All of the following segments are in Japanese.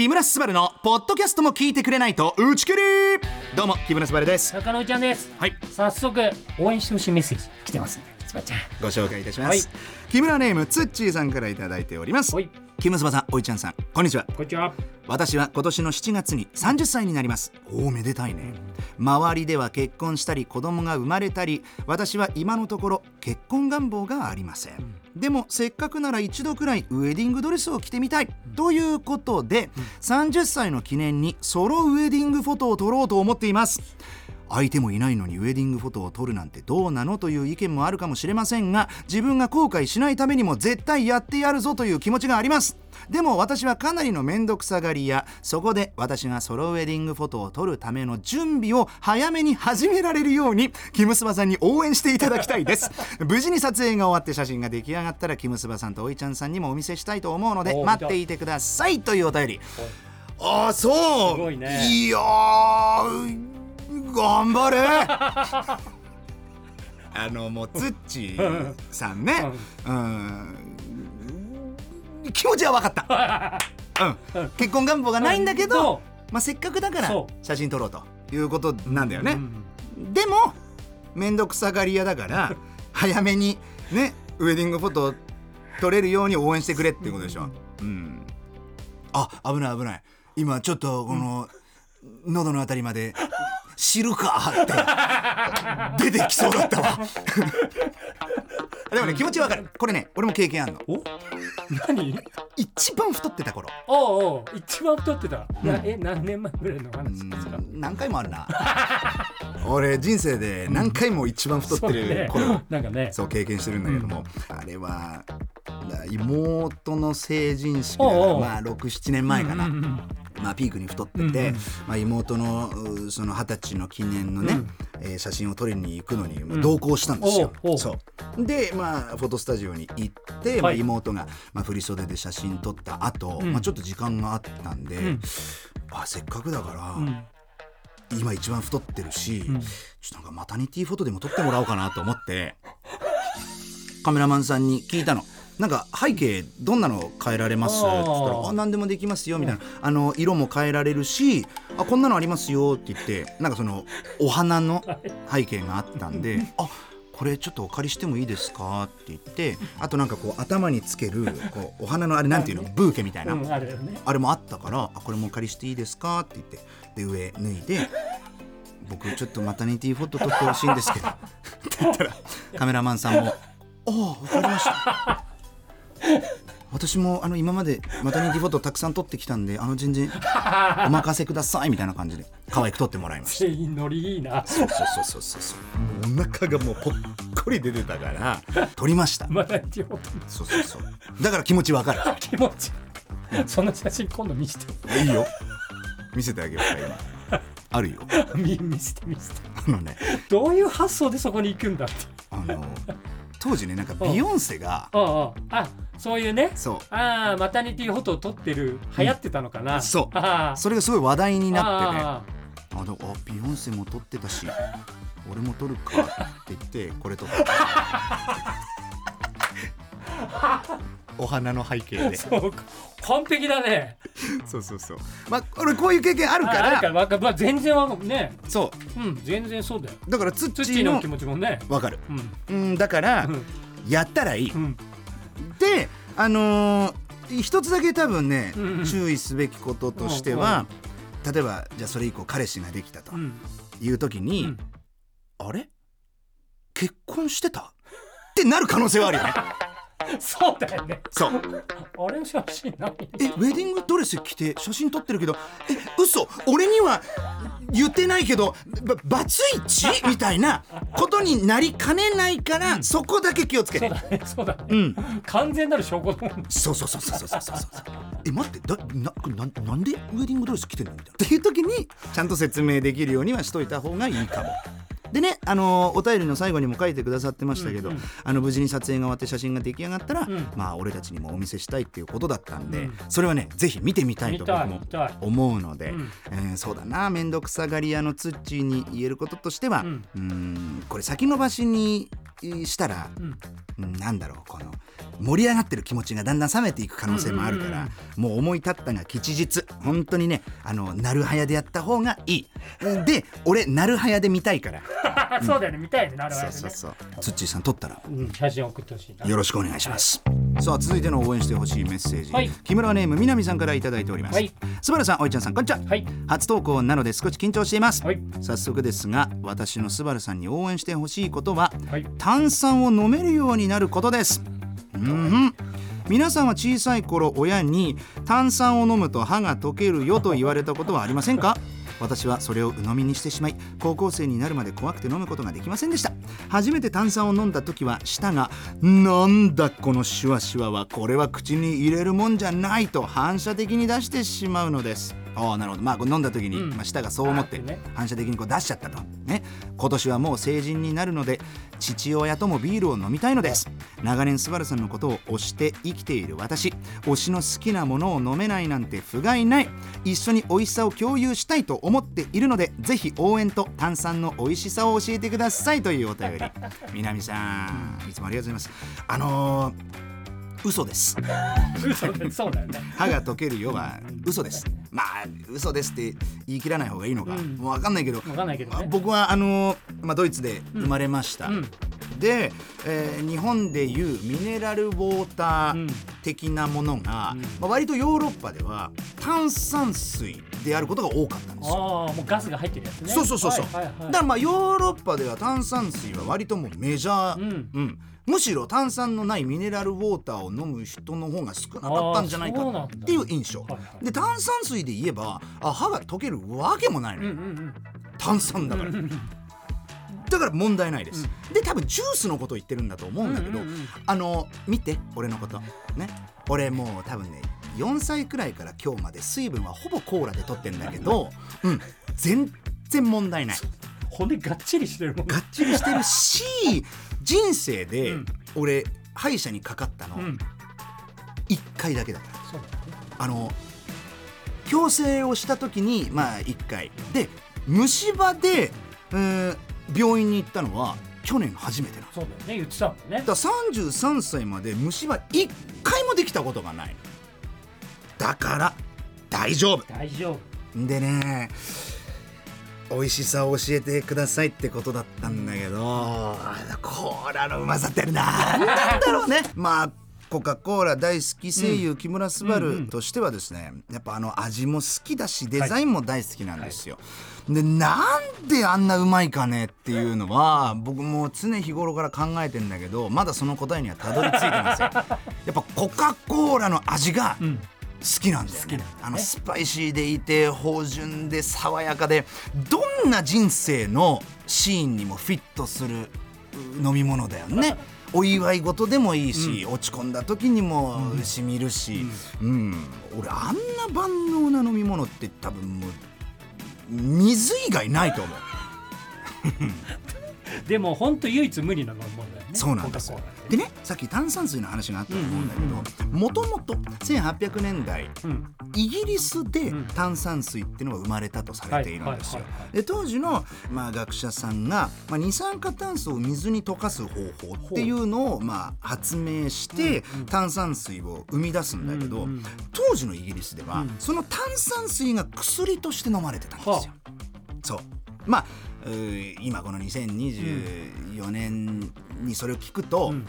木村昴のポッドキャストも聞いてくれないと打ち切り。どうも木村昴です。中野ちゃんです。はい。早速応援してほしいメッセージ来てますね。つばちゃん。ご紹介いたします、はい。木村ネームつっちーさんからいただいております。はい木村昴さんおいちゃんさんこんにちは。こんにちは。私は今年の7月に30歳になります。おおめでたいね。周りでは結婚したり子供が生まれたり私は今のところ結婚願望がありません。でもせっかくなら一度くらいウェディングドレスを着てみたい。ということで30歳の記念にソロウェディングフォトを撮ろうと思っています相手もいないのにウェディングフォトを撮るなんてどうなのという意見もあるかもしれませんが自分が後悔しないためにも絶対やってやるぞという気持ちがあります。でも私はかなりの面倒くさがりやそこで私がソロウェディングフォトを撮るための準備を早めに始められるようにキムスバさんに応援していただきたいです。無事に撮影が終わって写真が出来上がったらキムスバさんとおいちゃんさんにもお見せしたいと思うのでお待っていてくださいというお便り。ああそう。いね。いやー頑張れ。あのもうツッチーさんね。うん。気持ちは分かった、うん、結婚願望がないんだけど、まあ、せっかくだからそ写真撮ろうということなんだよね、うんでも面倒くさがり屋だから 早めにねウェディングフォトを撮れるように応援してくれっていうことでしょ、うん、あ危ない危ない。今ちょっとこの、喉のあたりまで「知るか!」って。出てきそうだったわ。でもね気持ちわかる。これね俺も経験あるの。お？何？一番太ってた頃。おうおう一番太ってた、なえ何年前ぐらいの話ですか？うん何回もあるな。俺人生で何回も一番太ってる頃、そうね。なんかね。そう経験してるんだけども、あれはだ妹の成人式だからまあ67年前かな、うんうんまあ、ピークに太ってて、まあ、妹のうその二十歳の記念のね、うん。えー写真を撮りに行くのにまあ同行したんですよ。そう。で、まあ、フォトスタジオに行って、まあ、はい妹が、まあ、振り袖で写真撮った後、うん。まあちょっと時間があったんで、ん。あせっかくだから、うん。今一番太ってるし、うん。ちょっとなんかマタニティフォトでも撮ってもらおうかなと思ってカメラマンさんに聞いたの。なんか背景どんなの変えられます？って言ったら「あ何でもできますよ」みたいな「あの色も変えられるしあこんなのありますよ」って言ってなんかそのお花の背景があったんで「あこれちょっとお借りしてもいいですか?」って言ってあとなんかこう頭につけるこうお花のあれなんていうの？ブーケみたいな、あれもあったから「あこれもお借りしていいですか?」って言ってで上脱いで「僕ちょっとマタニティフォト撮ってほしいんですけど」って言ったらカメラマンさんも「ああ分かりました」私もあの今までマタニティフォトたくさん撮ってきたんであの全然お任せくださいみたいな感じで可愛く撮ってもらいました。全員ノリいいな。そうそうそうそうそうそう。お腹がもうぽっこり出てたから撮りました。まだ一応そうそうそう。だから気持ちわかる。気持ち。その写真今度見せて。いいよ。見せてあげようか今。あるよ。見 見せて見せて。あのね。どういう発想でそこに行くんだって。あの当時ねなんかビヨンセがあああそういうねそう。ああマタニティフォトを撮ってる流行ってたのかな、そう。ああそれがすごい話題になってねああでもあビヨンセも撮ってたし俺も撮るかって言ってこれ撮った。お花の背景あで。そうか。完璧だね。そうそうそう。まあ俺こういう経験あるかああるらから。わかまあ全然わかるね。そう。ん全然そうだよ。うだからツッチーの気持ちもね。わかる。うん。うんだからうん。やったらいい。うんであのー一つだけ多分ね、うんうん。注意すべきこととしては、例えばじゃあそれ以降彼氏ができたとうん。いう時に、うん。あれ？結婚してた？ってなる可能性はあるよね。そうだよね。そう。あれ？の写真ないえウェディングドレス着て写真撮ってるけどえ嘘。俺には言ってないけどバツイチ？みたいなことになりかねないから、うん、そこだけ気をつけて。そうだねそうだね、うん、完全なる証拠だもんそうそうそうそうそうそうそうえ待ってだなななんでウェディングドレス着てんの？みたいな。っていう時にちゃんと説明できるようにはしといた方がいいかも。でね、あのお便りの最後にも書いてくださってましたけど、うんうん。あの無事に撮影が終わって写真が出来上がったら、ん。まあ俺たちにもお見せしたいっていうことだったんで、うん。それはねぜひ見てみたいと僕も思うので、うん。えーそうだな面倒くさがり屋のツッチーに言えることとしては、うん。うーんこれ先延ばしにしたらうん。うんなんだろうこの盛り上がってる気持ちがだんだん冷めていく可能性もあるから、もう思い立ったが吉日。本当にねあのなるはやでやった方がいい。で俺なるはやで見たいから。そうだよね。見たいねなるほどね。そうそうそう。ツッチーさん撮ったら。うん写真送ってほしいな。よろしくお願いします、さあ続いての応援してほしいメッセージ、はい。木村ネーム南さんからいただいております、はい。すばらさんおいちゃんさんこんにちは、はい。初投稿なので少し緊張しています、はい。早速ですが私のスバルさんに応援してほしいことははい。炭酸を飲めるようになることです。うん。皆さんは小さい頃親に炭酸を飲むと歯が溶けるよと言われたことはありませんか？私はそれを鵜呑みにしてしまい高校生になるまで怖くて飲むことができませんでした。初めて炭酸を飲んだ時は舌が「なんだこのシュワシュワはこれは口に入れるもんじゃない」と反射的に出してしまうのです。ああなるほど。まあ飲んだ時に、うん。まあ、舌がそう思って反射的にこう出しちゃったと。ね。今年はもう成人になるので父親ともビールを飲みたいのです。長年スバルさんのことを推して生きている私。推しの好きなものを飲めないなんて不甲斐ない。一緒に美味しさを共有したいと思っているのでぜひ応援と炭酸の美味しさを教えてくださいというお便り。南さんいつもありがとうございます。あのー嘘です。嘘でそうだよね。歯が溶けるよは嘘です。まあ嘘ですって言い切らない方がいいのか、うん。もう分かんないけど。わかんないけどね。僕はあの、まあ、ドイツで生まれました、うん。で、えー日本でいうミネラルウォータうん。ー的なものが、うん。まあ、割とヨーロッパでは炭酸水であることが多かったんですよ。ああもうガスが入ってるやつね。そうそうそうそう、はいはいはい。だからまあヨーロッパでは炭酸水は割ともうメジャー、うん。うん。むしろ炭酸のないミネラルウォーターを飲む人の方が少なかったんじゃないかあーそうなんだ。っていう印象はいはい。で炭酸水で言えばあ歯が溶けるわけもないのよ、うんうん炭酸だから。うんだから問題ないです、で多分ジュースのこと言ってるんだと思うんだけど、うんうんうん。あの見て俺のこと。ね。俺もう多分ね4歳くらいから今日まで水分はほぼコーラで取ってんだけどうん。全然問題ない。骨がっちりしてるもんがっちりしてるし 人生でうん。俺歯医者にかかったのうん。1回だけだからあの矯正をした時にまあ1回。で虫歯で、えー病院に行ったのは去年初めてなの。そうだよね。言ってたもんね。だから33歳まで虫歯1回もできたことがないだから大丈夫。大丈夫。でね美味しさを教えてくださいってことだったんだけどコーラのうまさって何なんだろうね。まあコカ・コーラ大好き声優木村昴としてはですねやっぱあの味も好きだしデザインも大好きなんですよ。でなんであんなうまいかねっていうのは僕も常日頃から考えてんだけどまだその答えにはたどり着いてません。やっぱコカ・コーラの味がうん好きなんだよね。あのスパイシーでいて芳醇で爽やかでどんな人生のシーンにもフィットするう飲み物だよね。お祝い事でもいいし、落ち込んだ時にもしみるし、うん。俺あんな万能な飲み物って多分もう水以外ないと思う でも本当唯一無二の飲み物だよねそうなんですよ。でねさっき炭酸水の話があったと思うんだけどもともと1800年代うん。イギリスでうん。炭酸水っていうのが生まれたとされているんですよ。で当時の、まあ、学者さんが、まあ、二酸化炭素を水に溶かす方法っていうのを、まあ、発明して、炭酸水を生み出すんだけど、当時のイギリスでは、うん。その炭酸水が薬として飲まれてたんですよ。そうまあ今この2024年にそれを聞くと、うん。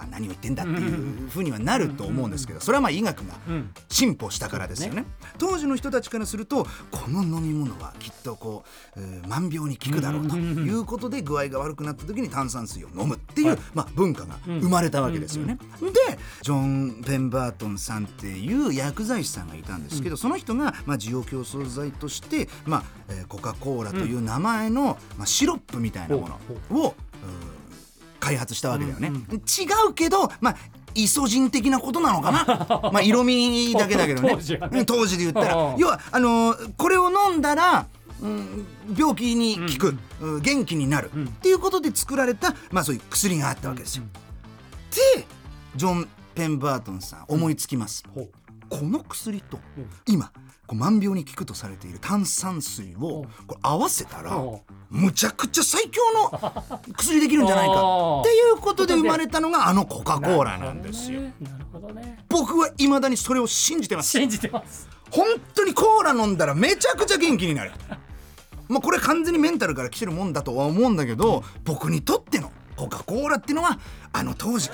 まあ、何を言ってんだっていうふうにはなると思うんですけどそれはまあ医学がうん。進歩したからですよね。当時の人たちからするとこの飲み物はきっとこう、えー万病に効くだろうということで具合が悪くなった時に炭酸水を飲むっていう、はい。まあ、文化が生まれたわけですよね。でジョン・ペンバートンさんっていう薬剤師さんがいたんですけど、その人が、まあ、需要競争剤として、まあえーコカ・コーラという名前の、まあ、シロップみたいなものを、うん開発したわけだよね。うん違うけど、まあ、イソジン的なことなのかな。まあ色味だけだけどね。当時はね。うん当時で言ったら。うん要はあのーこれを飲んだら、うん、病気に効く、うん元気になる、うん。っていうことで作られた、まあ、そういう薬があったわけですよ。でジョン・ペンバートンさん思いつきます。ほうこの薬とうん。今こう万病に効くとされている炭酸水をうん。これ合わせたらほむちゃくちゃ最強の 薬できるんじゃないかっていうことで生まれたのがあのコカ・コーラなんですよ。なるほどね。僕はいまだにそれを信じてます。信じてます。本当にコーラ飲んだらめちゃくちゃ元気になる。まあこれ完全にメンタルから来てるもんだとは思うんだけど僕にとってのコカ・コーラっていうのはあの当時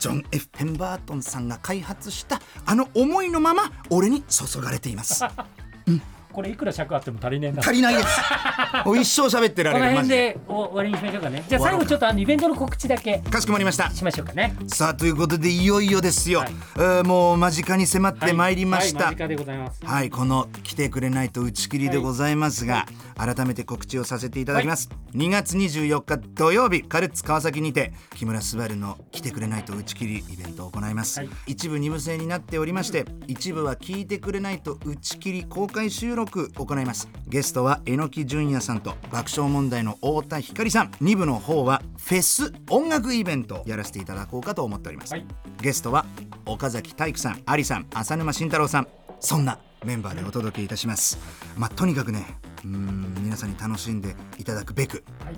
ジョン・ F・ ペンバートンさんが開発したあの思いのまま俺に注がれています。これいくら尺あっても足りねえな。足りないです。もう一生喋ってらこのれるマジで。辺で終わりにしましょうかね。じゃあ最後ちょっとあのイベントの告知だけ。かしこまりました。しましょうかね。さあということでいよいよですよ、はい。えーもう間近に迫ってまいりました、はい、間近でございます。はい、この来てくれないと打ち切りでございますが、改めて告知をさせていただきます、2月24日土曜日カルッツ川崎にて木村昴の来てくれないと打ち切りイベントを行います、はい。一部二部制になっておりまして一部は聞いてくれないと打ち切り公開収録行います。ゲストは榎木純也さんと爆笑問題の太田光さん。2部の方はフェス音楽イベントをやらせていただこうかと思っております、はい。ゲストは岡崎体育さん、有さん、浅沼慎太郎さん。そんなメンバーでお届けいたします。まあとにかくねうーん皆さんに楽しんでいただくべくはい。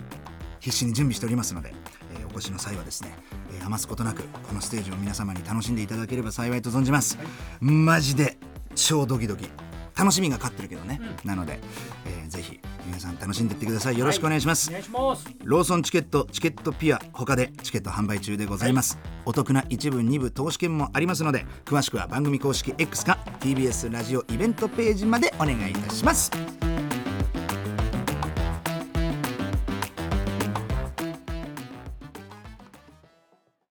必死に準備しておりますので、えーお越しの際はですね、えー余すことなくこのステージを皆様に楽しんでいただければ幸いと存じます、マジで超ドキドキ楽しみが勝ってるけどね、なので、えーぜひ皆さん楽しんでいってください。よろしくお願いします、お願いします。ローソンチケットチケットピア他でチケット販売中でございます、お得な一部二部投資券もありますので詳しくは番組公式 X か TBS ラジオイベントページまでお願いいたします